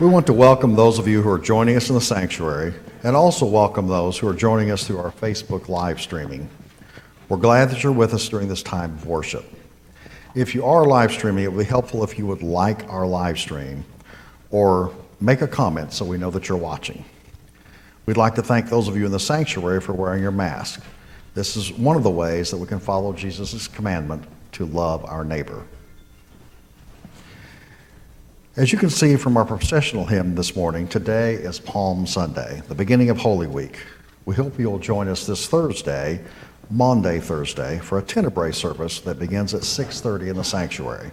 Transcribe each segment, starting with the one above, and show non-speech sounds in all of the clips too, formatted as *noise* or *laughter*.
We want to welcome those of you who are joining us in the sanctuary and also welcome those who are joining us through our Facebook live streaming. We're glad that you're with us during this time of worship. If you are live streaming, it would be helpful if you would like our live stream or make a comment so we know that you're watching. We'd like to thank those of you in the sanctuary for wearing your mask. This is one of the ways that we can follow Jesus' commandment to love our neighbor. As you can see from our processional hymn this morning, today is Palm Sunday, the beginning of Holy Week. We hope you'll join us this Thursday, Maundy Thursday, for a Tenebrae service that begins at 6:30 in the sanctuary.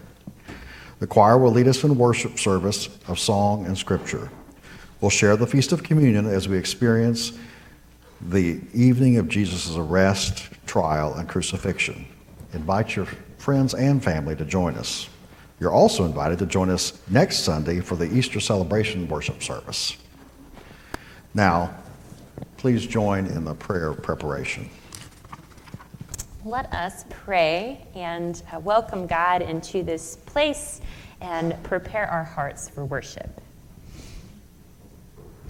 The choir will lead us in worship service of song and scripture. We'll share the Feast of Communion as we experience the evening of Jesus' arrest, trial, and crucifixion. Invite your friends and family to join us. You're also invited to join us next Sunday for the Easter celebration worship service. Now, please join in the prayer preparation. Let us pray and uh, welcome God into this place and prepare our hearts for worship.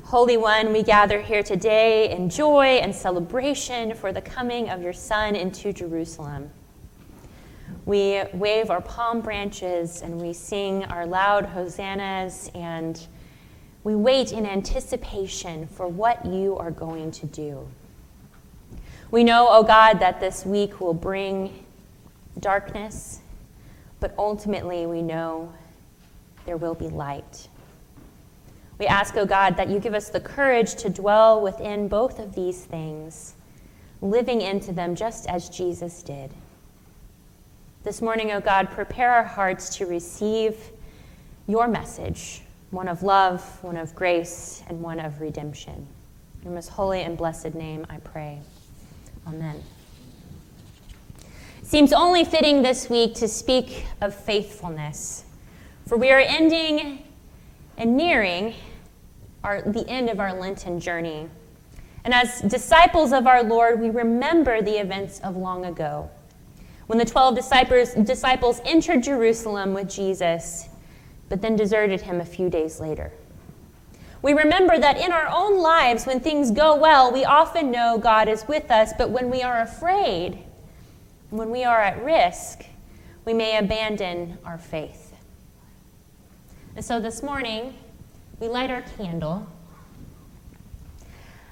Holy One, we gather here today in joy and celebration for the coming of your Son into Jerusalem. We wave our palm branches and we sing our loud hosannas and we wait in anticipation for what you are going to do. We know, O oh God, that this week will bring darkness, but ultimately we know there will be light. We ask, O oh God, that you give us the courage to dwell within both of these things, living into them just as Jesus did. This morning, O oh God, prepare our hearts to receive your message, one of love, one of grace, and one of redemption. In your most holy and blessed name, I pray. Amen. Seems only fitting this week to speak of faithfulness, for we are ending and nearing our, the end of our Lenten journey. And as disciples of our Lord, we remember the events of long ago when the 12 disciples, disciples entered Jerusalem with Jesus, but then deserted him a few days later. We remember that in our own lives, when things go well, we often know God is with us, but when we are afraid, when we are at risk, we may abandon our faith. And so this morning, we light our candle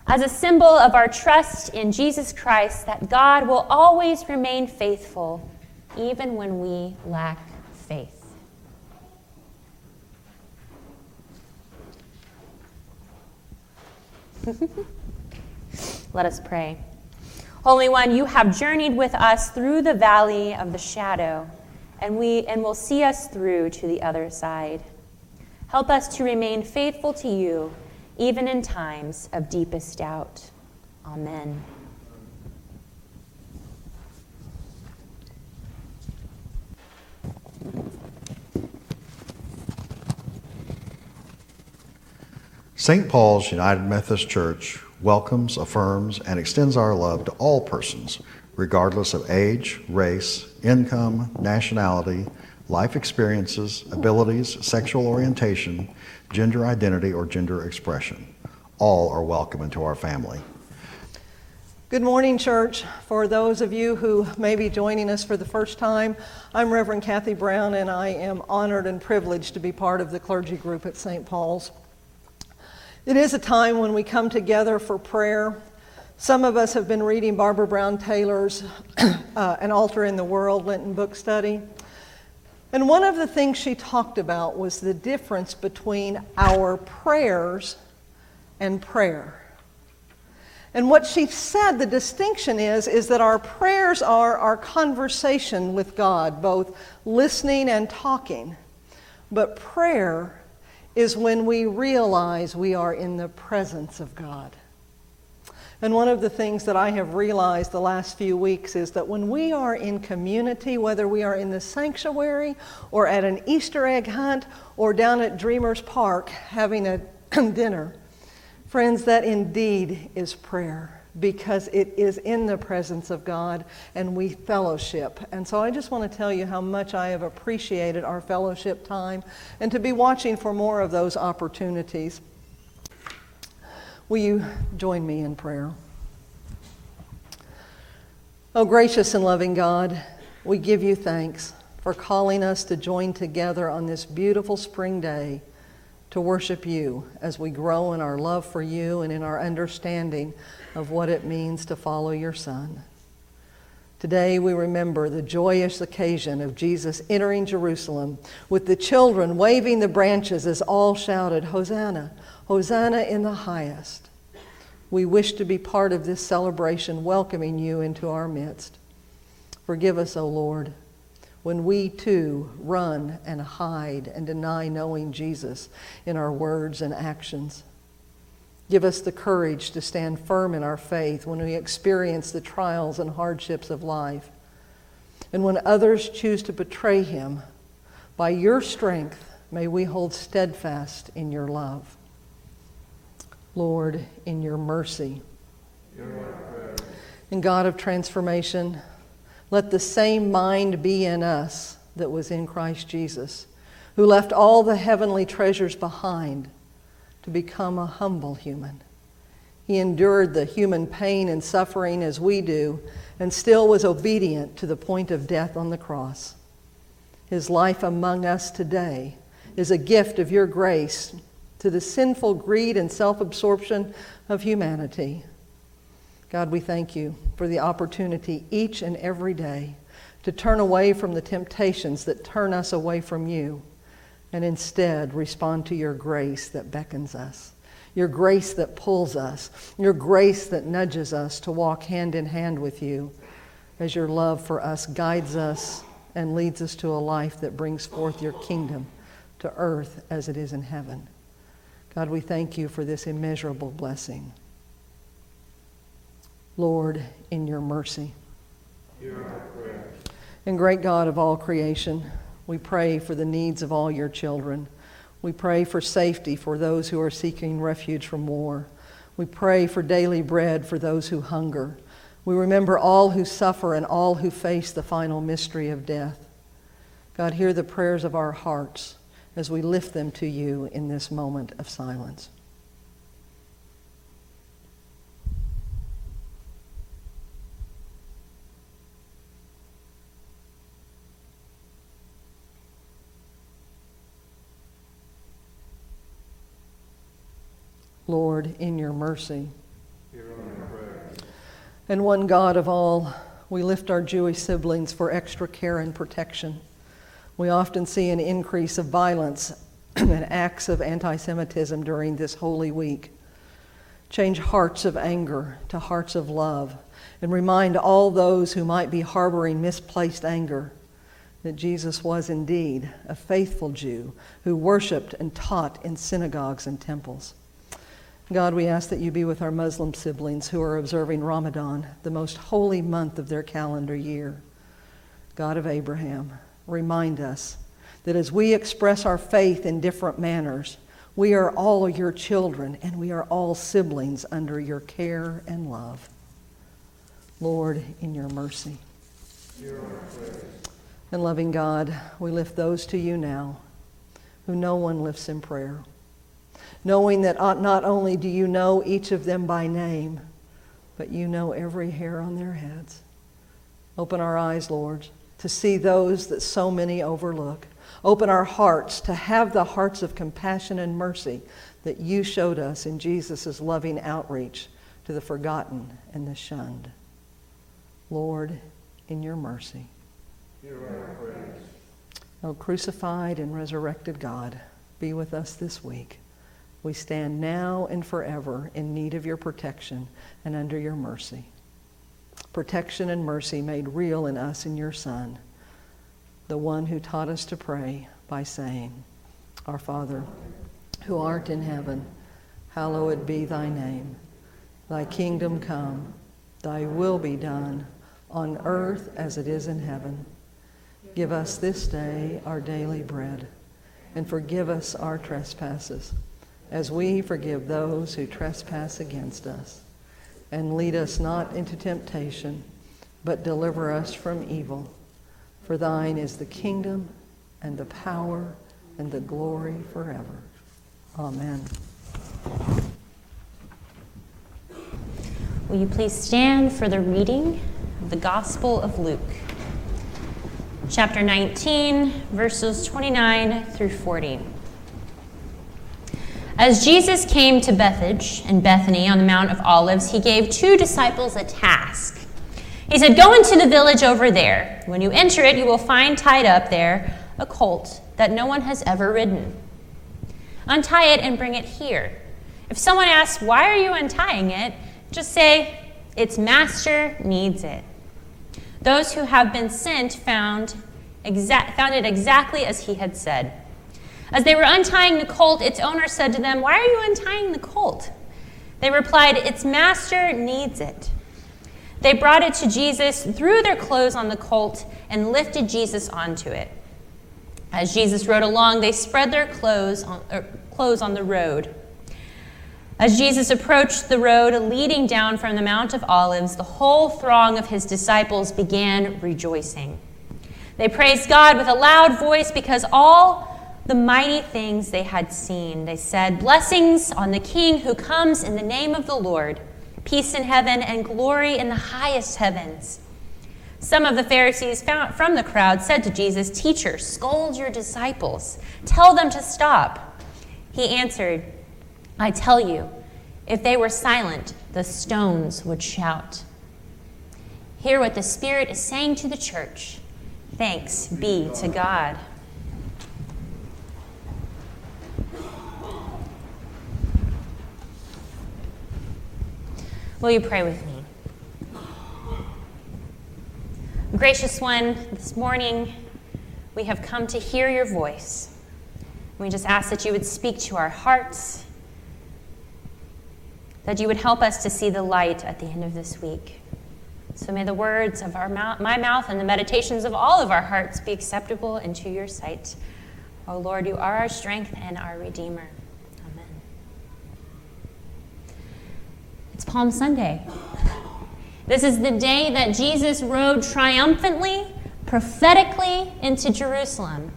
as a symbol of our trust in Jesus Christ that God will always remain faithful even when we lack faith. *laughs* Let us pray. Holy One, you have journeyed with us through the valley of the shadow, and we and will see us through to the other side. Help us to remain faithful to you even in times of deepest doubt. Amen. St. Paul's United Methodist Church welcomes, affirms, and extends our love to all persons, regardless of age, race, income, nationality, life experiences, abilities, sexual orientation, gender identity, or gender expression. All are welcome into our family. Good morning, church. For those of you who may be joining us for the first time, I'm Reverend Kathy Brown, and I am honored and privileged to be part of the clergy group at St. Paul's. It is a time when we come together for prayer. Some of us have been reading Barbara Brown Taylor's *clears throat* uh, An Altar in the World Lenten book study. And one of the things she talked about was the difference between our prayers and prayer. And what she said the distinction is is that our prayers are our conversation with God, both listening and talking. But prayer is when we realize we are in the presence of God. And one of the things that I have realized the last few weeks is that when we are in community, whether we are in the sanctuary or at an Easter egg hunt or down at Dreamers Park having a *clears throat* dinner, friends, that indeed is prayer. because it is in the presence of God and we fellowship. And so I just want to tell you how much I have appreciated our fellowship time and to be watching for more of those opportunities. Will you join me in prayer? Oh, gracious and loving God, we give you thanks for calling us to join together on this beautiful spring day to worship you as we grow in our love for you and in our understanding of what it means to follow your Son. Today we remember the joyous occasion of Jesus entering Jerusalem with the children waving the branches as all shouted, Hosanna, Hosanna in the highest. We wish to be part of this celebration, welcoming you into our midst. Forgive us, O Lord, when we too run and hide and deny knowing Jesus in our words and actions. Give us the courage to stand firm in our faith when we experience the trials and hardships of life. And when others choose to betray him, by your strength, may we hold steadfast in your love. Lord, in your mercy. And God of transformation, let the same mind be in us that was in Christ Jesus, who left all the heavenly treasures behind to become a humble human. He endured the human pain and suffering as we do, and still was obedient to the point of death on the cross. His life among us today is a gift of your grace to the sinful greed and self absorption of humanity. God, we thank you for the opportunity each and every day to turn away from the temptations that turn us away from you and instead respond to your grace that beckons us, your grace that pulls us, your grace that nudges us to walk hand in hand with you as your love for us guides us and leads us to a life that brings forth your kingdom to earth as it is in heaven. God, we thank you for this immeasurable blessing. Lord, in your mercy. And great God of all creation, we pray for the needs of all your children. We pray for safety for those who are seeking refuge from war. We pray for daily bread for those who hunger. We remember all who suffer and all who face the final mystery of death. God, hear the prayers of our hearts as we lift them to you in this moment of silence. Lord, in your mercy. And one God of all, we lift our Jewish siblings for extra care and protection. We often see an increase of violence *clears throat* and acts of anti Semitism during this Holy Week. Change hearts of anger to hearts of love and remind all those who might be harboring misplaced anger that Jesus was indeed a faithful Jew who worshiped and taught in synagogues and temples. God, we ask that you be with our Muslim siblings who are observing Ramadan, the most holy month of their calendar year. God of Abraham, remind us that as we express our faith in different manners, we are all your children and we are all siblings under your care and love. Lord, in your mercy. And loving God, we lift those to you now who no one lifts in prayer, knowing that not only do you know each of them by name, but you know every hair on their heads. Open our eyes, Lord, to see those that so many overlook. Open our hearts to have the hearts of compassion and mercy that you showed us in Jesus' loving outreach to the forgotten and the shunned. Lord, in your mercy. O crucified and resurrected God, be with us this week. We stand now and forever in need of your protection and under your mercy protection and mercy made real in us in your Son, the one who taught us to pray by saying, Our Father, who art in heaven, hallowed be thy name. Thy kingdom come, thy will be done, on earth as it is in heaven. Give us this day our daily bread, and forgive us our trespasses, as we forgive those who trespass against us and lead us not into temptation, but deliver us from evil. For thine is the kingdom and the power and the glory forever. Amen. Will you please stand for the reading of the Gospel of Luke, chapter 19, verses 29 through 40. As Jesus came to Bethphage and Bethany on the Mount of Olives, he gave two disciples a task. He said, Go into the village over there. When you enter it, you will find tied up there a colt that no one has ever ridden. Untie it and bring it here. If someone asks, Why are you untying it? just say, Its master needs it. Those who have been sent found, found it exactly as he had said. As they were untying the colt, its owner said to them, Why are you untying the colt? They replied, Its master needs it. They brought it to Jesus, threw their clothes on the colt, and lifted Jesus onto it. As Jesus rode along, they spread their clothes on, er, clothes on the road. As Jesus approached the road leading down from the Mount of Olives, the whole throng of his disciples began rejoicing. They praised God with a loud voice because all the mighty things they had seen. They said, Blessings on the King who comes in the name of the Lord, peace in heaven and glory in the highest heavens. Some of the Pharisees from the crowd said to Jesus, Teacher, scold your disciples, tell them to stop. He answered, I tell you, if they were silent, the stones would shout. Hear what the Spirit is saying to the church. Thanks be to God. Will you pray with me? Gracious one, this morning we have come to hear your voice. We just ask that you would speak to our hearts, that you would help us to see the light at the end of this week. So may the words of our mouth, my mouth and the meditations of all of our hearts be acceptable into your sight. O oh Lord, you are our strength and our Redeemer. It's Palm Sunday. This is the day that Jesus rode triumphantly, prophetically into Jerusalem.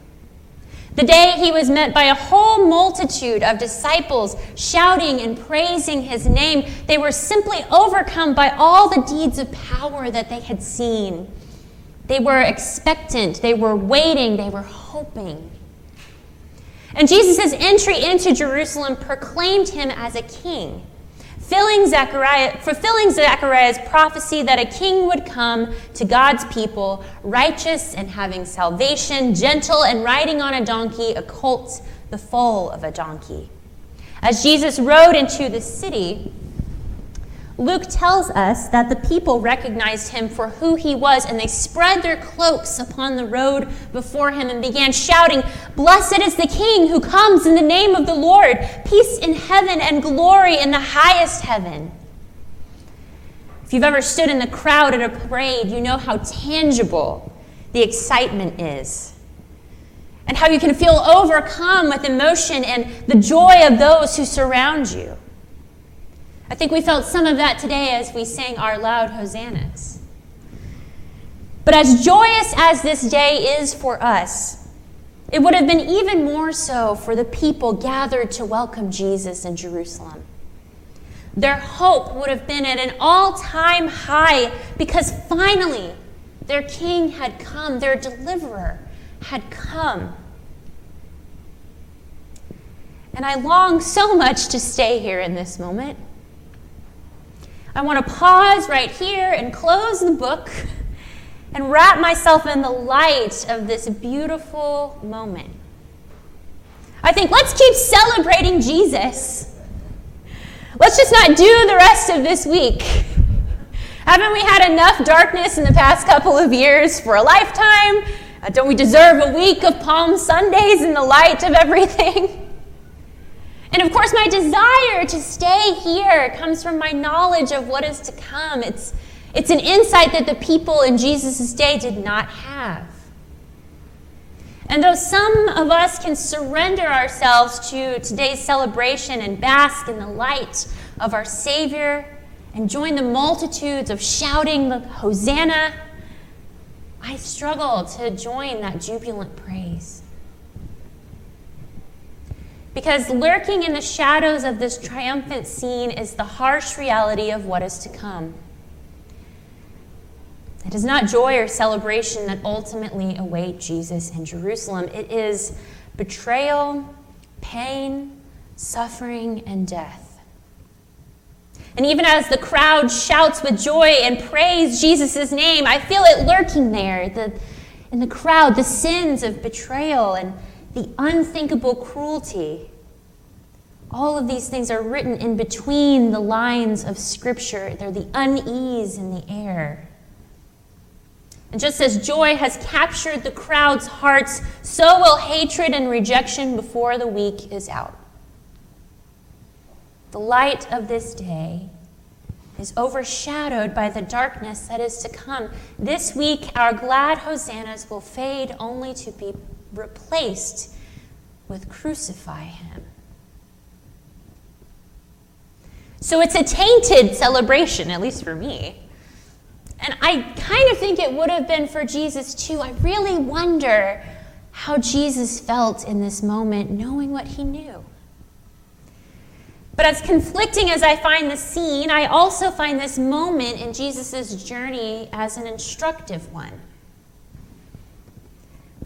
The day he was met by a whole multitude of disciples shouting and praising his name. They were simply overcome by all the deeds of power that they had seen. They were expectant, they were waiting, they were hoping. And Jesus' entry into Jerusalem proclaimed him as a king filling Zechariah, fulfilling Zechariah's prophecy that a king would come to God's people, righteous and having salvation, gentle and riding on a donkey, a colt, the foal of a donkey. As Jesus rode into the city, Luke tells us that the people recognized him for who he was, and they spread their cloaks upon the road before him and began shouting, Blessed is the King who comes in the name of the Lord, peace in heaven and glory in the highest heaven. If you've ever stood in the crowd at a parade, you know how tangible the excitement is. And how you can feel overcome with emotion and the joy of those who surround you. I think we felt some of that today as we sang our loud hosannas. But as joyous as this day is for us, it would have been even more so for the people gathered to welcome Jesus in Jerusalem. Their hope would have been at an all time high because finally their king had come, their deliverer had come. And I long so much to stay here in this moment. I want to pause right here and close the book and wrap myself in the light of this beautiful moment. I think let's keep celebrating Jesus. Let's just not do the rest of this week. Haven't we had enough darkness in the past couple of years for a lifetime? Uh, don't we deserve a week of Palm Sundays in the light of everything? *laughs* And of course, my desire to stay here comes from my knowledge of what is to come. It's, it's an insight that the people in Jesus' day did not have. And though some of us can surrender ourselves to today's celebration and bask in the light of our Savior and join the multitudes of shouting the Hosanna, I struggle to join that jubilant praise. Because lurking in the shadows of this triumphant scene is the harsh reality of what is to come. It is not joy or celebration that ultimately await Jesus in Jerusalem. It is betrayal, pain, suffering, and death. And even as the crowd shouts with joy and praise Jesus' name, I feel it lurking there the, in the crowd the sins of betrayal and the unthinkable cruelty. All of these things are written in between the lines of Scripture. They're the unease in the air. And just as joy has captured the crowd's hearts, so will hatred and rejection before the week is out. The light of this day is overshadowed by the darkness that is to come. This week, our glad hosannas will fade only to be replaced with crucify him. So it's a tainted celebration, at least for me. And I kind of think it would have been for Jesus too. I really wonder how Jesus felt in this moment, knowing what he knew. But as conflicting as I find the scene, I also find this moment in Jesus' journey as an instructive one.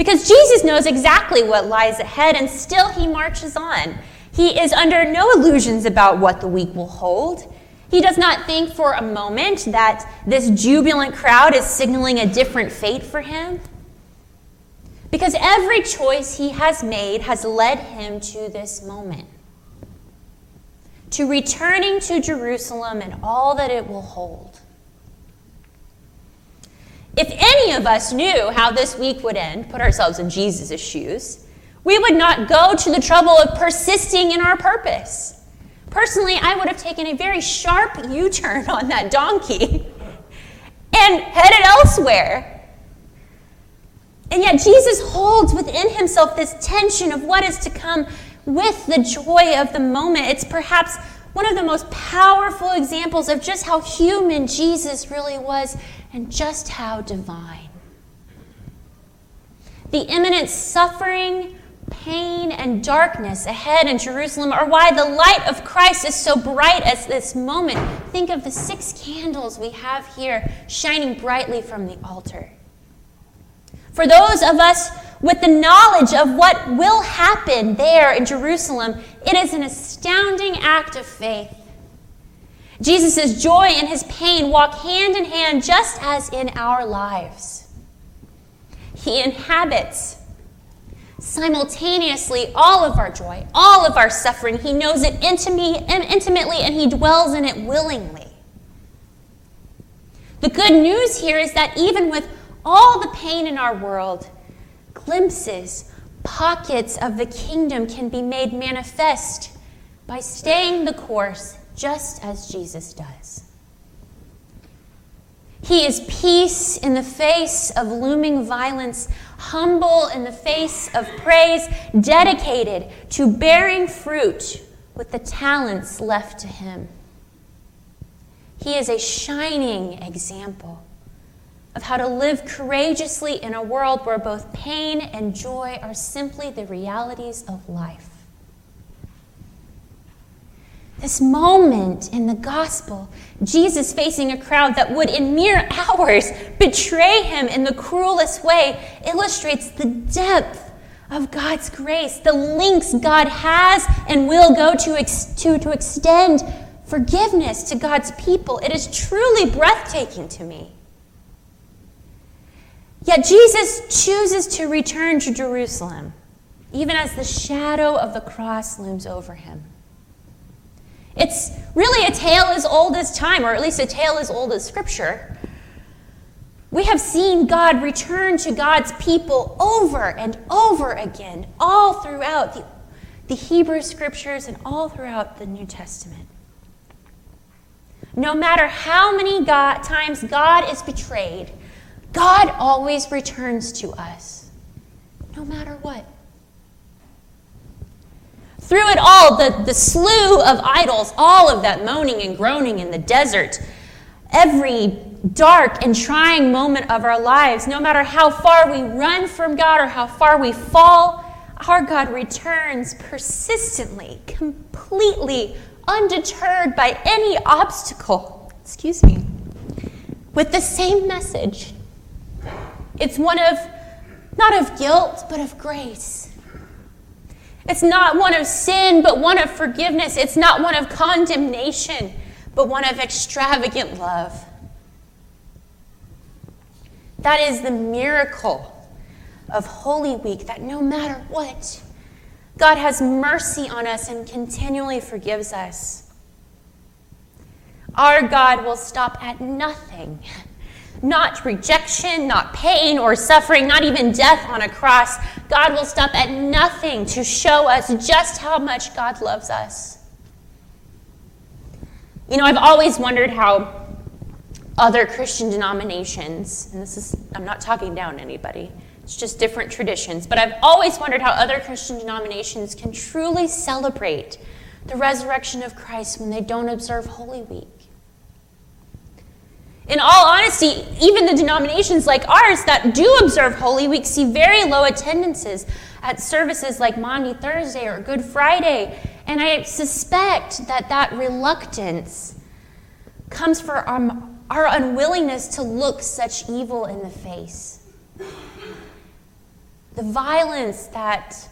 Because Jesus knows exactly what lies ahead, and still he marches on. He is under no illusions about what the week will hold. He does not think for a moment that this jubilant crowd is signaling a different fate for him. Because every choice he has made has led him to this moment to returning to Jerusalem and all that it will hold. If any of us knew how this week would end, put ourselves in Jesus' shoes, we would not go to the trouble of persisting in our purpose. Personally, I would have taken a very sharp U turn on that donkey *laughs* and headed elsewhere. And yet, Jesus holds within himself this tension of what is to come with the joy of the moment. It's perhaps one of the most powerful examples of just how human Jesus really was and just how divine. The imminent suffering, pain and darkness ahead in Jerusalem are why the light of Christ is so bright at this moment. Think of the six candles we have here shining brightly from the altar. For those of us with the knowledge of what will happen there in Jerusalem, it is an astounding act of faith. Jesus' joy and his pain walk hand in hand just as in our lives. He inhabits simultaneously all of our joy, all of our suffering. He knows it intimately and He dwells in it willingly. The good news here is that even with all the pain in our world, glimpses, pockets of the kingdom can be made manifest by staying the course just as Jesus does. He is peace in the face of looming violence, humble in the face of praise, dedicated to bearing fruit with the talents left to him. He is a shining example of how to live courageously in a world where both pain and joy are simply the realities of life. This moment in the gospel, Jesus facing a crowd that would, in mere *laughs* hours, betray him in the cruelest way, illustrates the depth of God's grace, the links God has and will go to, ex- to, to extend forgiveness to God's people. It is truly breathtaking to me. Yet Jesus chooses to return to Jerusalem, even as the shadow of the cross looms over him. It's really a tale as old as time, or at least a tale as old as Scripture. We have seen God return to God's people over and over again, all throughout the, the Hebrew Scriptures and all throughout the New Testament. No matter how many God, times God is betrayed, God always returns to us, no matter what. Through it all, the, the slew of idols, all of that moaning and groaning in the desert, every dark and trying moment of our lives, no matter how far we run from God or how far we fall, our God returns persistently, completely undeterred by any obstacle. Excuse me. With the same message. It's one of, not of guilt, but of grace. It's not one of sin, but one of forgiveness. It's not one of condemnation, but one of extravagant love. That is the miracle of Holy Week that no matter what, God has mercy on us and continually forgives us. Our God will stop at nothing. Not rejection, not pain or suffering, not even death on a cross. God will stop at nothing to show us just how much God loves us. You know, I've always wondered how other Christian denominations, and this is, I'm not talking down anybody, it's just different traditions, but I've always wondered how other Christian denominations can truly celebrate the resurrection of Christ when they don't observe Holy Week. In all honesty, even the denominations like ours that do observe Holy Week see very low attendances at services like Maundy Thursday or Good Friday. And I suspect that that reluctance comes from our unwillingness to look such evil in the face. The violence that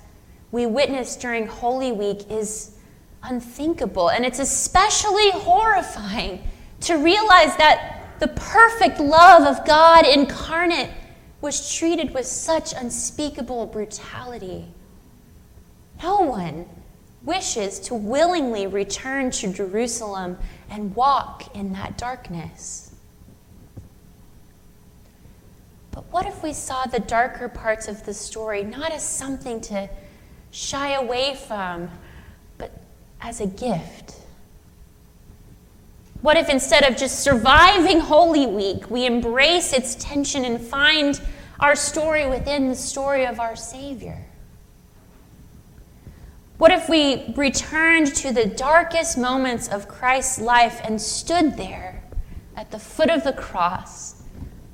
we witness during Holy Week is unthinkable, and it's especially horrifying to realize that the perfect love of God incarnate was treated with such unspeakable brutality. No one wishes to willingly return to Jerusalem and walk in that darkness. But what if we saw the darker parts of the story not as something to shy away from, but as a gift? What if instead of just surviving Holy Week, we embrace its tension and find our story within the story of our Savior? What if we returned to the darkest moments of Christ's life and stood there at the foot of the cross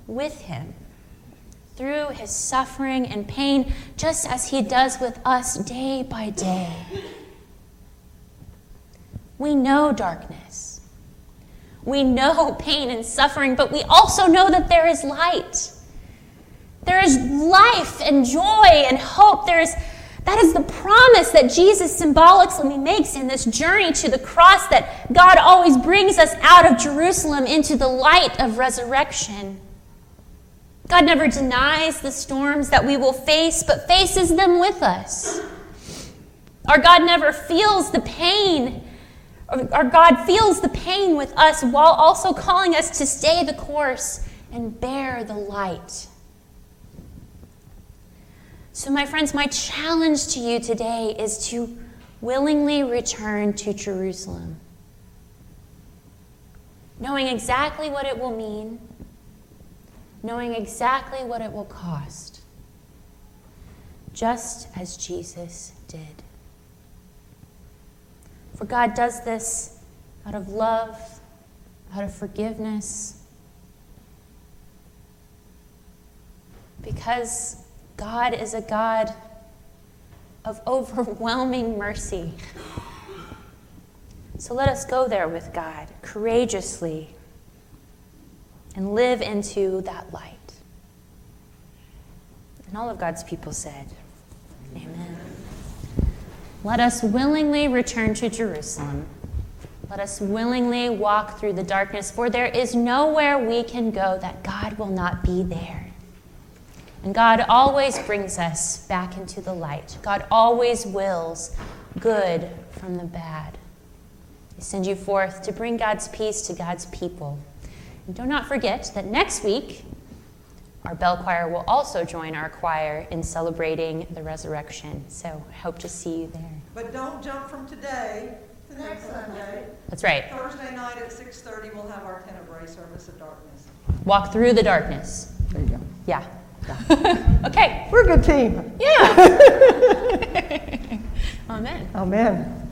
with Him? through his suffering and pain, just as he does with us day by day. We know darkness. We know pain and suffering, but we also know that there is light. There is life and joy and hope. There is that is the promise that Jesus symbolically makes in this journey to the cross that God always brings us out of Jerusalem into the light of resurrection. God never denies the storms that we will face, but faces them with us. Our God never feels the pain. Our God feels the pain with us while also calling us to stay the course and bear the light. So, my friends, my challenge to you today is to willingly return to Jerusalem, knowing exactly what it will mean knowing exactly what it will cost, just as Jesus did. For God does this out of love, out of forgiveness, because God is a God of overwhelming mercy. So let us go there with God courageously and live into that light. And all of God's people said, Amen. Let us willingly return to Jerusalem. Let us willingly walk through the darkness, for there is nowhere we can go that God will not be there. And God always brings us back into the light. God always wills good from the bad. He sends you forth to bring God's peace to God's people. And do not forget that next week, our bell choir will also join our choir in celebrating the resurrection. So I hope to see you there. But don't jump from today to next Sunday. That's right. Thursday night at 6.30, we'll have our Tenebrae service of darkness. Walk through the darkness. There you go. Yeah. yeah. *laughs* okay. We're a good team. Yeah. *laughs* *laughs* Amen. Amen.